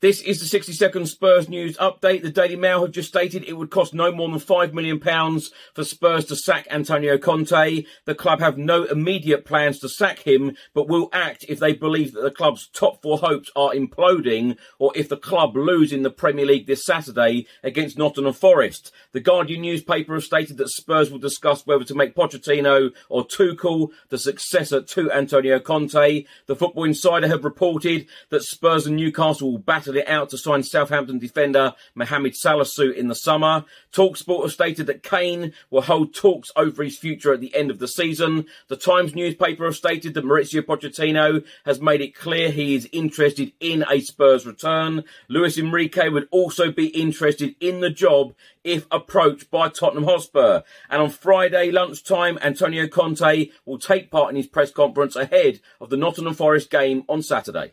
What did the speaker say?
This is the 60 second Spurs news update. The Daily Mail have just stated it would cost no more than £5 million for Spurs to sack Antonio Conte. The club have no immediate plans to sack him, but will act if they believe that the club's top four hopes are imploding or if the club lose in the Premier League this Saturday against Nottingham Forest. The Guardian newspaper have stated that Spurs will discuss whether to make Pochettino or Tuchel the successor to Antonio Conte. The Football Insider have reported that Spurs and Newcastle will battle it out to sign Southampton defender Mohamed Salisu in the summer. Talksport have stated that Kane will hold talks over his future at the end of the season. The Times newspaper have stated that Mauricio Pochettino has made it clear he is interested in a Spurs return. Luis Enrique would also be interested in the job if approached by Tottenham Hotspur. And on Friday lunchtime, Antonio Conte will take part in his press conference ahead of the Nottingham Forest game on Saturday.